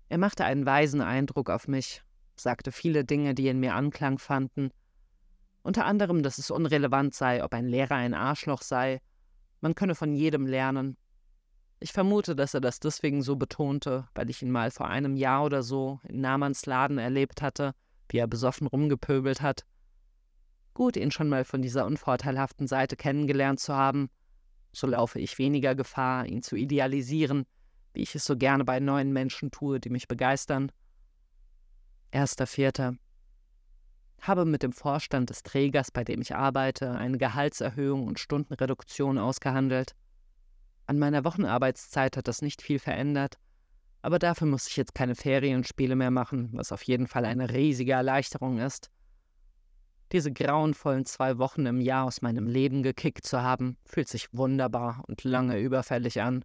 Er machte einen weisen Eindruck auf mich, sagte viele Dinge, die in mir Anklang fanden, unter anderem, dass es unrelevant sei, ob ein Lehrer ein Arschloch sei, man könne von jedem lernen, ich vermute, dass er das deswegen so betonte, weil ich ihn mal vor einem Jahr oder so in Namans Laden erlebt hatte, wie er besoffen rumgepöbelt hat. Gut, ihn schon mal von dieser unvorteilhaften Seite kennengelernt zu haben, so laufe ich weniger Gefahr, ihn zu idealisieren, wie ich es so gerne bei neuen Menschen tue, die mich begeistern. Erster Vierter. Habe mit dem Vorstand des Trägers, bei dem ich arbeite, eine Gehaltserhöhung und Stundenreduktion ausgehandelt. An meiner Wochenarbeitszeit hat das nicht viel verändert, aber dafür muss ich jetzt keine Ferienspiele mehr machen, was auf jeden Fall eine riesige Erleichterung ist. Diese grauenvollen zwei Wochen im Jahr aus meinem Leben gekickt zu haben, fühlt sich wunderbar und lange überfällig an.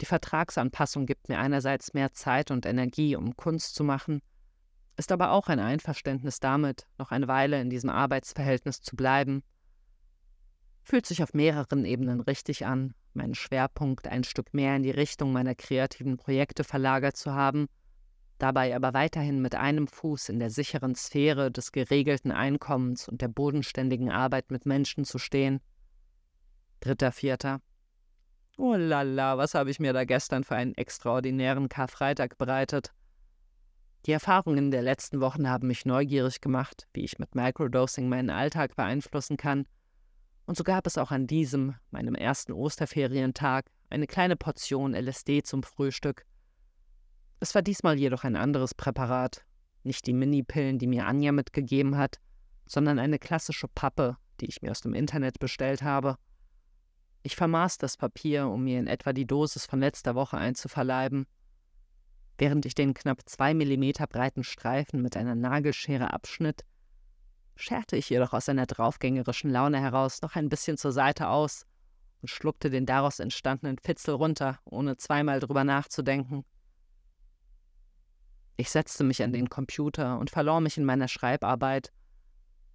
Die Vertragsanpassung gibt mir einerseits mehr Zeit und Energie, um Kunst zu machen, ist aber auch ein Einverständnis damit, noch eine Weile in diesem Arbeitsverhältnis zu bleiben. Fühlt sich auf mehreren Ebenen richtig an meinen Schwerpunkt ein Stück mehr in die Richtung meiner kreativen Projekte verlagert zu haben, dabei aber weiterhin mit einem Fuß in der sicheren Sphäre des geregelten Einkommens und der bodenständigen Arbeit mit Menschen zu stehen. Dritter, vierter. Oh lala, was habe ich mir da gestern für einen extraordinären Karfreitag bereitet? Die Erfahrungen der letzten Wochen haben mich neugierig gemacht, wie ich mit Microdosing meinen Alltag beeinflussen kann und so gab es auch an diesem, meinem ersten Osterferientag, eine kleine Portion LSD zum Frühstück. Es war diesmal jedoch ein anderes Präparat, nicht die Minipillen, die mir Anja mitgegeben hat, sondern eine klassische Pappe, die ich mir aus dem Internet bestellt habe. Ich vermaß das Papier, um mir in etwa die Dosis von letzter Woche einzuverleiben. Während ich den knapp zwei Millimeter breiten Streifen mit einer Nagelschere abschnitt, scherte ich jedoch aus einer draufgängerischen Laune heraus noch ein bisschen zur Seite aus und schluckte den daraus entstandenen Fitzel runter, ohne zweimal drüber nachzudenken. Ich setzte mich an den Computer und verlor mich in meiner Schreibarbeit,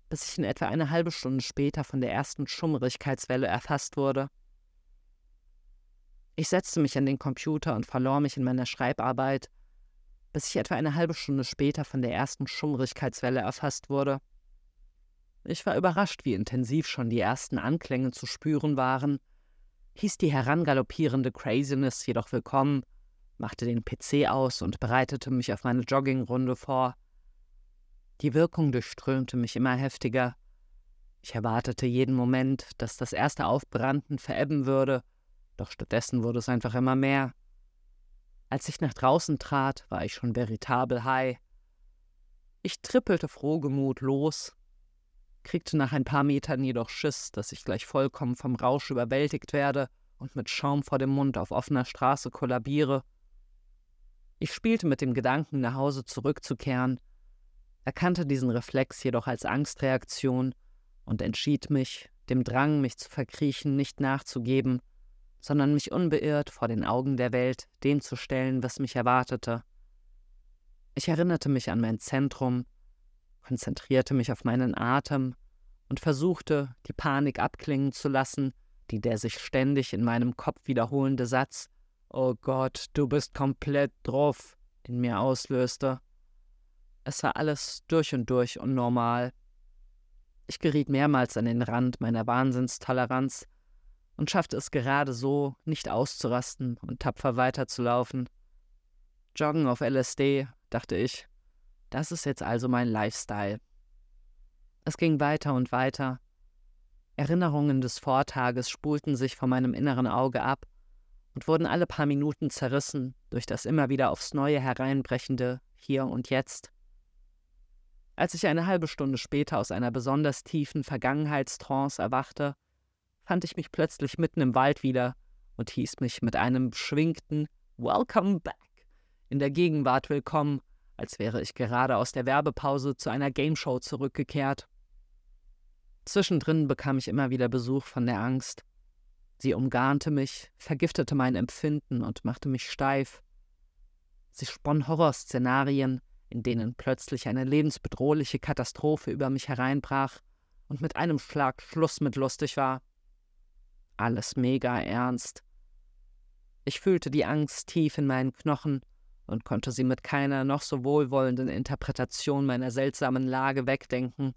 bis ich in etwa eine halbe Stunde später von der ersten Schummerigkeitswelle erfasst wurde. Ich setzte mich an den Computer und verlor mich in meiner Schreibarbeit, bis ich etwa eine halbe Stunde später von der ersten Schummrigkeitswelle erfasst wurde. Ich war überrascht, wie intensiv schon die ersten Anklänge zu spüren waren, hieß die herangaloppierende Craziness jedoch willkommen, machte den PC aus und bereitete mich auf meine Joggingrunde vor. Die Wirkung durchströmte mich immer heftiger. Ich erwartete jeden Moment, dass das erste Aufbranden verebben würde, doch stattdessen wurde es einfach immer mehr. Als ich nach draußen trat, war ich schon veritabel high. Ich trippelte frohgemut los, kriegte nach ein paar Metern jedoch Schiss, dass ich gleich vollkommen vom Rausch überwältigt werde und mit Schaum vor dem Mund auf offener Straße kollabiere. Ich spielte mit dem Gedanken, nach Hause zurückzukehren, erkannte diesen Reflex jedoch als Angstreaktion und entschied mich, dem Drang, mich zu verkriechen, nicht nachzugeben, sondern mich unbeirrt vor den Augen der Welt dem zu stellen, was mich erwartete. Ich erinnerte mich an mein Zentrum, konzentrierte mich auf meinen Atem und versuchte, die Panik abklingen zu lassen, die der sich ständig in meinem Kopf wiederholende Satz Oh Gott, du bist komplett drauf in mir auslöste. Es war alles durch und durch unnormal. Ich geriet mehrmals an den Rand meiner Wahnsinnstoleranz und schaffte es gerade so, nicht auszurasten und tapfer weiterzulaufen. Joggen auf LSD, dachte ich. Das ist jetzt also mein Lifestyle. Es ging weiter und weiter. Erinnerungen des Vortages spulten sich vor meinem inneren Auge ab und wurden alle paar Minuten zerrissen durch das immer wieder aufs Neue hereinbrechende Hier und Jetzt. Als ich eine halbe Stunde später aus einer besonders tiefen Vergangenheitstrance erwachte, fand ich mich plötzlich mitten im Wald wieder und hieß mich mit einem beschwingten Welcome back in der Gegenwart willkommen, als wäre ich gerade aus der Werbepause zu einer Gameshow zurückgekehrt. Zwischendrin bekam ich immer wieder Besuch von der Angst. Sie umgarnte mich, vergiftete mein Empfinden und machte mich steif. Sie spann Horrorszenarien, in denen plötzlich eine lebensbedrohliche Katastrophe über mich hereinbrach und mit einem Schlag Schluss mit lustig war. Alles mega ernst. Ich fühlte die Angst tief in meinen Knochen und konnte sie mit keiner noch so wohlwollenden Interpretation meiner seltsamen Lage wegdenken.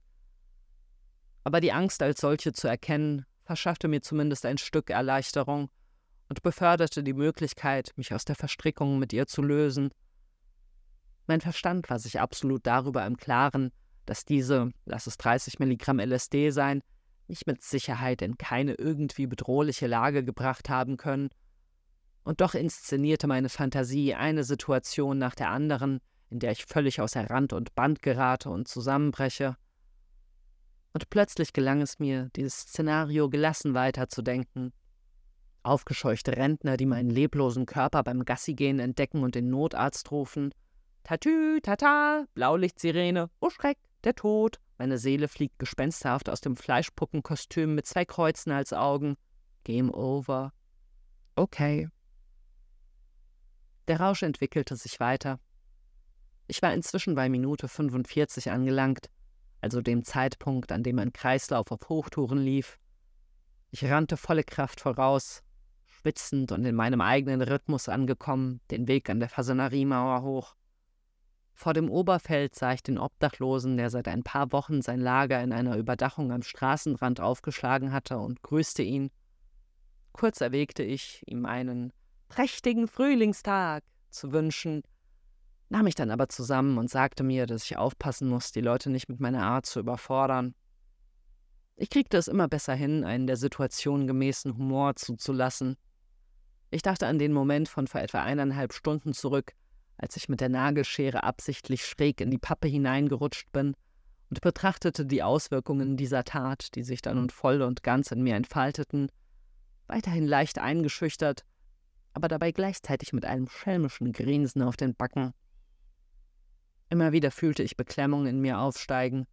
Aber die Angst als solche zu erkennen, verschaffte mir zumindest ein Stück Erleichterung und beförderte die Möglichkeit, mich aus der Verstrickung mit ihr zu lösen mein Verstand war sich absolut darüber im Klaren, dass diese, lass es 30 Milligramm LSD sein, mich mit Sicherheit in keine irgendwie bedrohliche Lage gebracht haben können. Und doch inszenierte meine Fantasie eine Situation nach der anderen, in der ich völlig außer Rand und Band gerate und zusammenbreche. Und plötzlich gelang es mir, dieses Szenario gelassen weiterzudenken. Aufgescheuchte Rentner, die meinen leblosen Körper beim Gassigehen entdecken und den Notarzt rufen, Tatü, tata, Blaulichtsirene, oh Schreck, der Tod. Meine Seele fliegt gespensterhaft aus dem Fleischpuppenkostüm mit zwei Kreuzen als Augen. Game over. Okay. Der Rausch entwickelte sich weiter. Ich war inzwischen bei Minute 45 angelangt, also dem Zeitpunkt, an dem mein Kreislauf auf Hochtouren lief. Ich rannte volle Kraft voraus, schwitzend und in meinem eigenen Rhythmus angekommen, den Weg an der Fasaneriemauer hoch. Vor dem Oberfeld sah ich den Obdachlosen, der seit ein paar Wochen sein Lager in einer Überdachung am Straßenrand aufgeschlagen hatte, und grüßte ihn. Kurz erwägte ich, ihm einen prächtigen Frühlingstag zu wünschen, nahm mich dann aber zusammen und sagte mir, dass ich aufpassen muss, die Leute nicht mit meiner Art zu überfordern. Ich kriegte es immer besser hin, einen der Situation gemäßen Humor zuzulassen. Ich dachte an den Moment von vor etwa eineinhalb Stunden zurück, als ich mit der Nagelschere absichtlich schräg in die Pappe hineingerutscht bin und betrachtete die Auswirkungen dieser Tat, die sich dann und voll und ganz in mir entfalteten, weiterhin leicht eingeschüchtert, aber dabei gleichzeitig mit einem schelmischen Grinsen auf den Backen. Immer wieder fühlte ich Beklemmung in mir aufsteigen,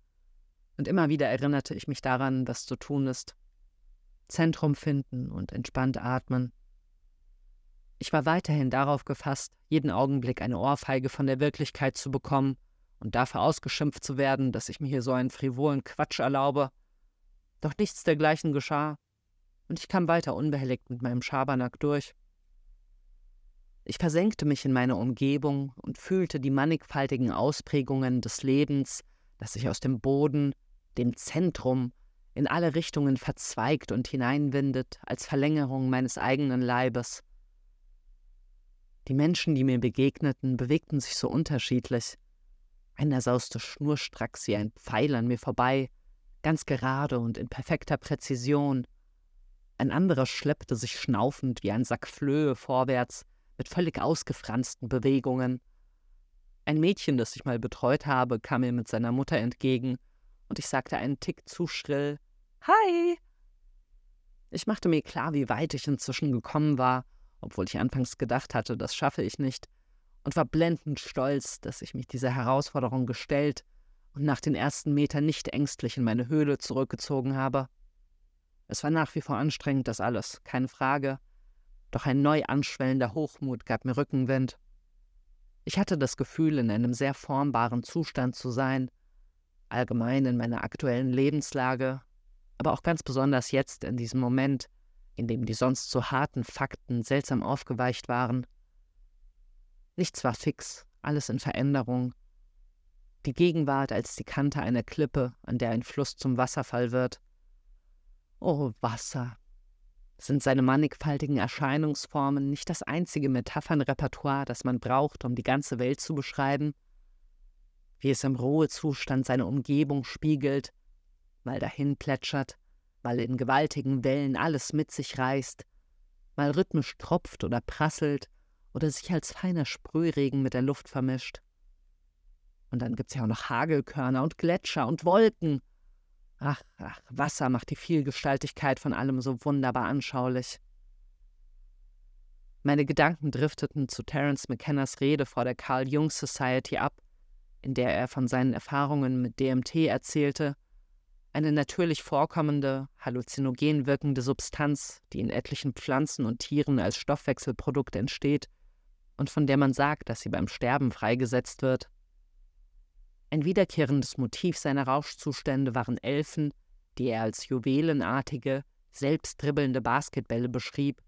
und immer wieder erinnerte ich mich daran, was zu tun ist. Zentrum finden und entspannt atmen. Ich war weiterhin darauf gefasst, jeden Augenblick eine Ohrfeige von der Wirklichkeit zu bekommen und dafür ausgeschimpft zu werden, dass ich mir hier so einen frivolen Quatsch erlaube. Doch nichts dergleichen geschah, und ich kam weiter unbehelligt mit meinem Schabernack durch. Ich versenkte mich in meine Umgebung und fühlte die mannigfaltigen Ausprägungen des Lebens, das sich aus dem Boden, dem Zentrum, in alle Richtungen verzweigt und hineinwindet, als Verlängerung meines eigenen Leibes. Die Menschen, die mir begegneten, bewegten sich so unterschiedlich. Einer sauste schnurstracks wie ein Pfeil an mir vorbei, ganz gerade und in perfekter Präzision. Ein anderer schleppte sich schnaufend wie ein Sack Flöhe vorwärts, mit völlig ausgefransten Bewegungen. Ein Mädchen, das ich mal betreut habe, kam mir mit seiner Mutter entgegen, und ich sagte einen Tick zu schrill Hi. Ich machte mir klar, wie weit ich inzwischen gekommen war, obwohl ich anfangs gedacht hatte, das schaffe ich nicht, und war blendend stolz, dass ich mich dieser Herausforderung gestellt und nach den ersten Metern nicht ängstlich in meine Höhle zurückgezogen habe. Es war nach wie vor anstrengend, das alles, keine Frage, doch ein neu anschwellender Hochmut gab mir Rückenwind. Ich hatte das Gefühl, in einem sehr formbaren Zustand zu sein, allgemein in meiner aktuellen Lebenslage, aber auch ganz besonders jetzt in diesem Moment, in dem die sonst so harten Fakten seltsam aufgeweicht waren. Nichts war fix, alles in Veränderung. Die Gegenwart als die Kante einer Klippe, an der ein Fluss zum Wasserfall wird. Oh Wasser, sind seine mannigfaltigen Erscheinungsformen nicht das einzige Metaphernrepertoire, das man braucht, um die ganze Welt zu beschreiben? Wie es im Ruhezustand seine Umgebung spiegelt, mal dahin plätschert, mal in gewaltigen Wellen alles mit sich reißt, mal rhythmisch tropft oder prasselt oder sich als feiner Sprühregen mit der Luft vermischt. Und dann gibt's ja auch noch Hagelkörner und Gletscher und Wolken Ach, ach, Wasser macht die Vielgestaltigkeit von allem so wunderbar anschaulich. Meine Gedanken drifteten zu Terence McKennas Rede vor der Carl Jung Society ab, in der er von seinen Erfahrungen mit DMT erzählte, eine natürlich vorkommende, halluzinogen wirkende Substanz, die in etlichen Pflanzen und Tieren als Stoffwechselprodukt entsteht und von der man sagt, dass sie beim Sterben freigesetzt wird. Ein wiederkehrendes Motiv seiner Rauschzustände waren Elfen, die er als juwelenartige, selbstdribbelnde Basketbälle beschrieb,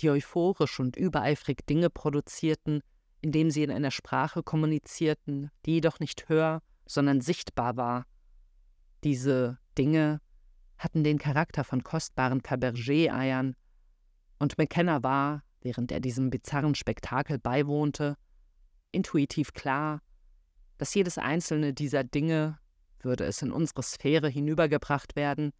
die euphorisch und übereifrig Dinge produzierten, indem sie in einer Sprache kommunizierten, die jedoch nicht hör, sondern sichtbar war. Diese Dinge hatten den Charakter von kostbaren Fabergé-Eiern, und McKenna war, während er diesem bizarren Spektakel beiwohnte, intuitiv klar, dass jedes einzelne dieser Dinge, würde es in unsere Sphäre hinübergebracht werden,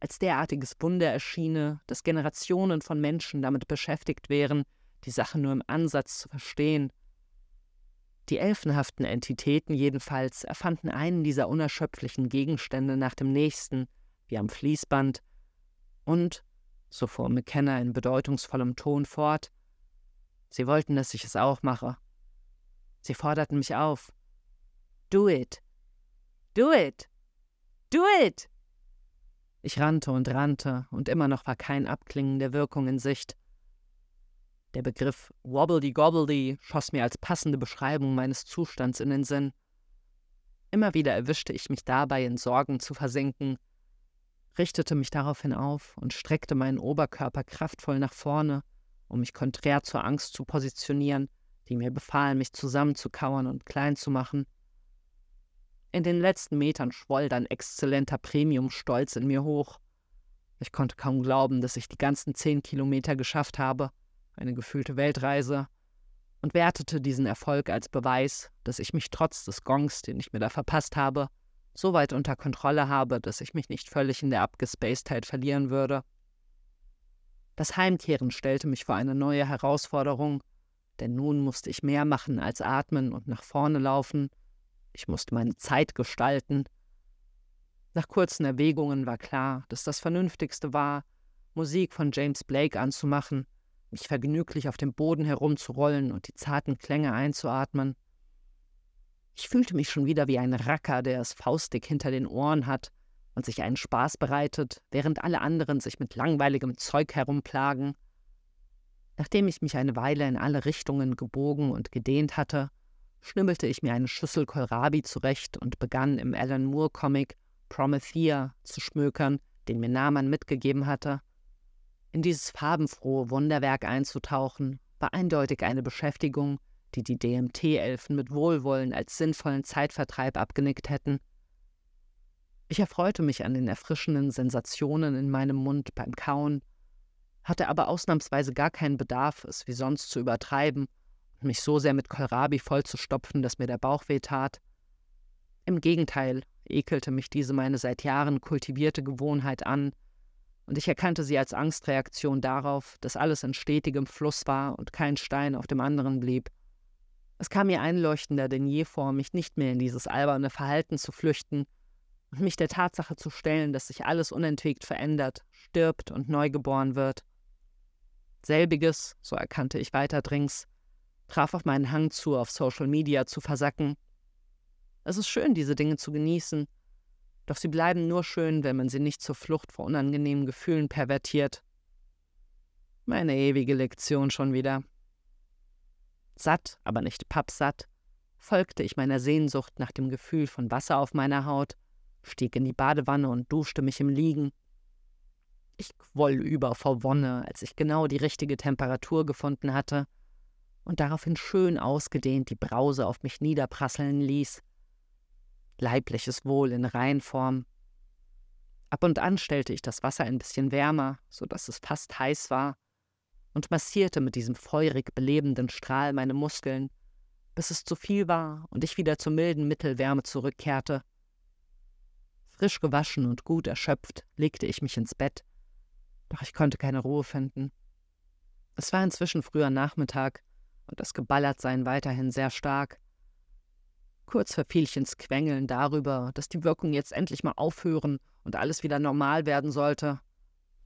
als derartiges Wunder erschiene, dass Generationen von Menschen damit beschäftigt wären, die Sache nur im Ansatz zu verstehen. Die elfenhaften Entitäten jedenfalls erfanden einen dieser unerschöpflichen Gegenstände nach dem nächsten, wie am Fließband, und, so fuhr McKenna in bedeutungsvollem Ton fort, sie wollten, dass ich es auch mache. Sie forderten mich auf, Do it. Do it. Do it. Ich rannte und rannte, und immer noch war kein Abklingen der Wirkung in Sicht. Der Begriff Wobbledy-Gobbledy schoss mir als passende Beschreibung meines Zustands in den Sinn. Immer wieder erwischte ich mich dabei, in Sorgen zu versinken, richtete mich daraufhin auf und streckte meinen Oberkörper kraftvoll nach vorne, um mich konträr zur Angst zu positionieren, die mir befahl, mich zusammenzukauern und klein zu machen. In den letzten Metern schwoll dann exzellenter Premium-Stolz in mir hoch. Ich konnte kaum glauben, dass ich die ganzen zehn Kilometer geschafft habe, eine gefühlte Weltreise, und wertete diesen Erfolg als Beweis, dass ich mich trotz des Gongs, den ich mir da verpasst habe, so weit unter Kontrolle habe, dass ich mich nicht völlig in der Abgespacedheit verlieren würde. Das Heimkehren stellte mich vor eine neue Herausforderung, denn nun musste ich mehr machen als atmen und nach vorne laufen, ich musste meine Zeit gestalten. Nach kurzen Erwägungen war klar, dass das Vernünftigste war, Musik von James Blake anzumachen, mich vergnüglich auf dem Boden herumzurollen und die zarten Klänge einzuatmen. Ich fühlte mich schon wieder wie ein Racker, der es faustig hinter den Ohren hat und sich einen Spaß bereitet, während alle anderen sich mit langweiligem Zeug herumplagen. Nachdem ich mich eine Weile in alle Richtungen gebogen und gedehnt hatte, schnibbelte ich mir eine Schüssel Kohlrabi zurecht und begann im Alan Moore-Comic Promethea zu schmökern, den mir Naaman mitgegeben hatte. In dieses farbenfrohe Wunderwerk einzutauchen, war eindeutig eine Beschäftigung, die die DMT-Elfen mit Wohlwollen als sinnvollen Zeitvertreib abgenickt hätten. Ich erfreute mich an den erfrischenden Sensationen in meinem Mund beim Kauen, hatte aber ausnahmsweise gar keinen Bedarf, es wie sonst zu übertreiben mich so sehr mit Kohlrabi vollzustopfen, dass mir der Bauch wehtat. Im Gegenteil ekelte mich diese meine seit Jahren kultivierte Gewohnheit an, und ich erkannte sie als Angstreaktion darauf, dass alles in stetigem Fluss war und kein Stein auf dem anderen blieb. Es kam mir einleuchtender denn je vor, mich nicht mehr in dieses alberne Verhalten zu flüchten und mich der Tatsache zu stellen, dass sich alles unentwegt verändert, stirbt und neu geboren wird. Selbiges, so erkannte ich weiterdrings, traf auf meinen Hang zu, auf Social Media zu versacken. Es ist schön, diese Dinge zu genießen, doch sie bleiben nur schön, wenn man sie nicht zur Flucht vor unangenehmen Gefühlen pervertiert. Meine ewige Lektion schon wieder. Satt, aber nicht pappsatt, folgte ich meiner Sehnsucht nach dem Gefühl von Wasser auf meiner Haut, stieg in die Badewanne und duschte mich im Liegen. Ich quoll über vor Wonne, als ich genau die richtige Temperatur gefunden hatte und daraufhin schön ausgedehnt die Brause auf mich niederprasseln ließ. Leibliches Wohl in Reihenform. Ab und an stellte ich das Wasser ein bisschen wärmer, so dass es fast heiß war, und massierte mit diesem feurig belebenden Strahl meine Muskeln, bis es zu viel war und ich wieder zur milden Mittelwärme zurückkehrte. Frisch gewaschen und gut erschöpft legte ich mich ins Bett, doch ich konnte keine Ruhe finden. Es war inzwischen früher Nachmittag und das Geballertsein weiterhin sehr stark. Kurz verfiel ich ins Quengeln darüber, dass die Wirkung jetzt endlich mal aufhören und alles wieder normal werden sollte,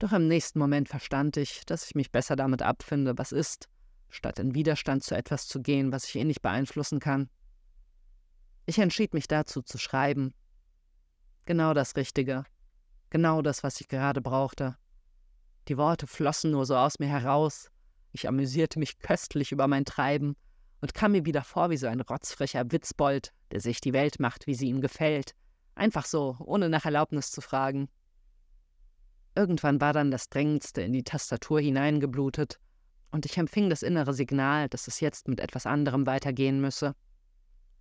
doch im nächsten Moment verstand ich, dass ich mich besser damit abfinde, was ist, statt in Widerstand zu etwas zu gehen, was ich eh nicht beeinflussen kann. Ich entschied mich dazu zu schreiben. Genau das Richtige. Genau das, was ich gerade brauchte. Die Worte flossen nur so aus mir heraus. Ich amüsierte mich köstlich über mein Treiben und kam mir wieder vor wie so ein rotzfrecher Witzbold, der sich die Welt macht, wie sie ihm gefällt. Einfach so, ohne nach Erlaubnis zu fragen. Irgendwann war dann das Drängendste in die Tastatur hineingeblutet, und ich empfing das innere Signal, dass es jetzt mit etwas anderem weitergehen müsse.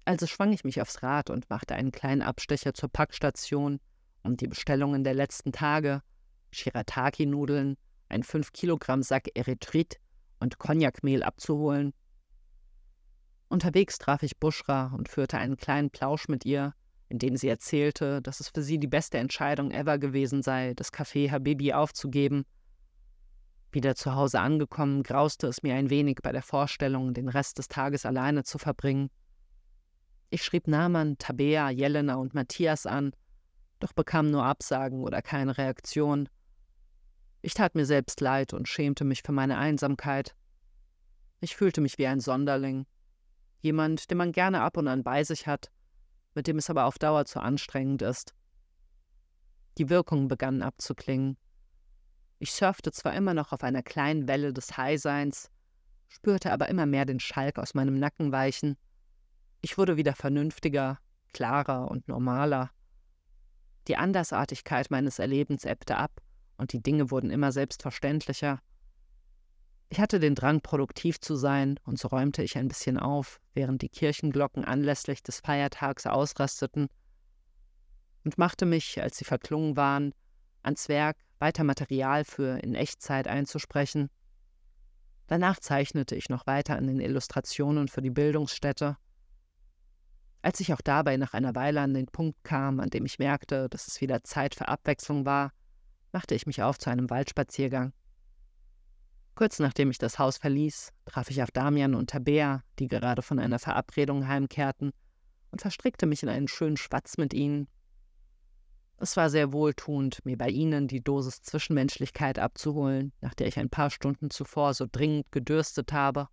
Also schwang ich mich aufs Rad und machte einen kleinen Abstecher zur Packstation, um die Bestellungen der letzten Tage, Shirataki-Nudeln, ein 5 Kilogramm Sack Erythrit und Cognacmehl abzuholen. Unterwegs traf ich Bushra und führte einen kleinen Plausch mit ihr, in dem sie erzählte, dass es für sie die beste Entscheidung ever gewesen sei, das Café Habibi aufzugeben. Wieder zu Hause angekommen, grauste es mir ein wenig bei der Vorstellung, den Rest des Tages alleine zu verbringen. Ich schrieb Naman, Tabea, Jelena und Matthias an, doch bekam nur Absagen oder keine Reaktion. Ich tat mir selbst leid und schämte mich für meine Einsamkeit. Ich fühlte mich wie ein Sonderling, jemand, den man gerne ab und an bei sich hat, mit dem es aber auf Dauer zu anstrengend ist. Die Wirkungen begannen abzuklingen. Ich surfte zwar immer noch auf einer kleinen Welle des Highseins, spürte aber immer mehr den Schalk aus meinem Nacken weichen. Ich wurde wieder vernünftiger, klarer und normaler. Die Andersartigkeit meines Erlebens ebbte ab und die Dinge wurden immer selbstverständlicher. Ich hatte den Drang, produktiv zu sein, und so räumte ich ein bisschen auf, während die Kirchenglocken anlässlich des Feiertags ausrasteten, und machte mich, als sie verklungen waren, ans Werk, weiter Material für in Echtzeit einzusprechen. Danach zeichnete ich noch weiter an den Illustrationen für die Bildungsstätte. Als ich auch dabei nach einer Weile an den Punkt kam, an dem ich merkte, dass es wieder Zeit für Abwechslung war, machte ich mich auf zu einem Waldspaziergang. Kurz nachdem ich das Haus verließ, traf ich auf Damian und Tabea, die gerade von einer Verabredung heimkehrten, und verstrickte mich in einen schönen Schwatz mit ihnen. Es war sehr wohltuend, mir bei ihnen die Dosis Zwischenmenschlichkeit abzuholen, nach der ich ein paar Stunden zuvor so dringend gedürstet habe.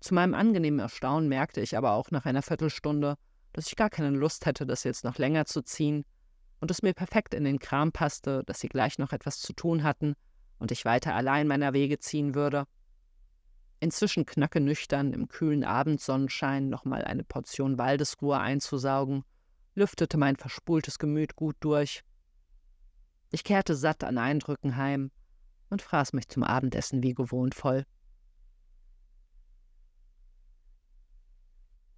Zu meinem angenehmen Erstaunen merkte ich aber auch nach einer Viertelstunde, dass ich gar keine Lust hätte, das jetzt noch länger zu ziehen, und es mir perfekt in den Kram passte, dass sie gleich noch etwas zu tun hatten und ich weiter allein meiner Wege ziehen würde. Inzwischen knacke nüchtern im kühlen Abendsonnenschein nochmal eine Portion Waldesruhe einzusaugen, lüftete mein verspultes Gemüt gut durch. Ich kehrte satt an Eindrücken heim und fraß mich zum Abendessen wie gewohnt voll.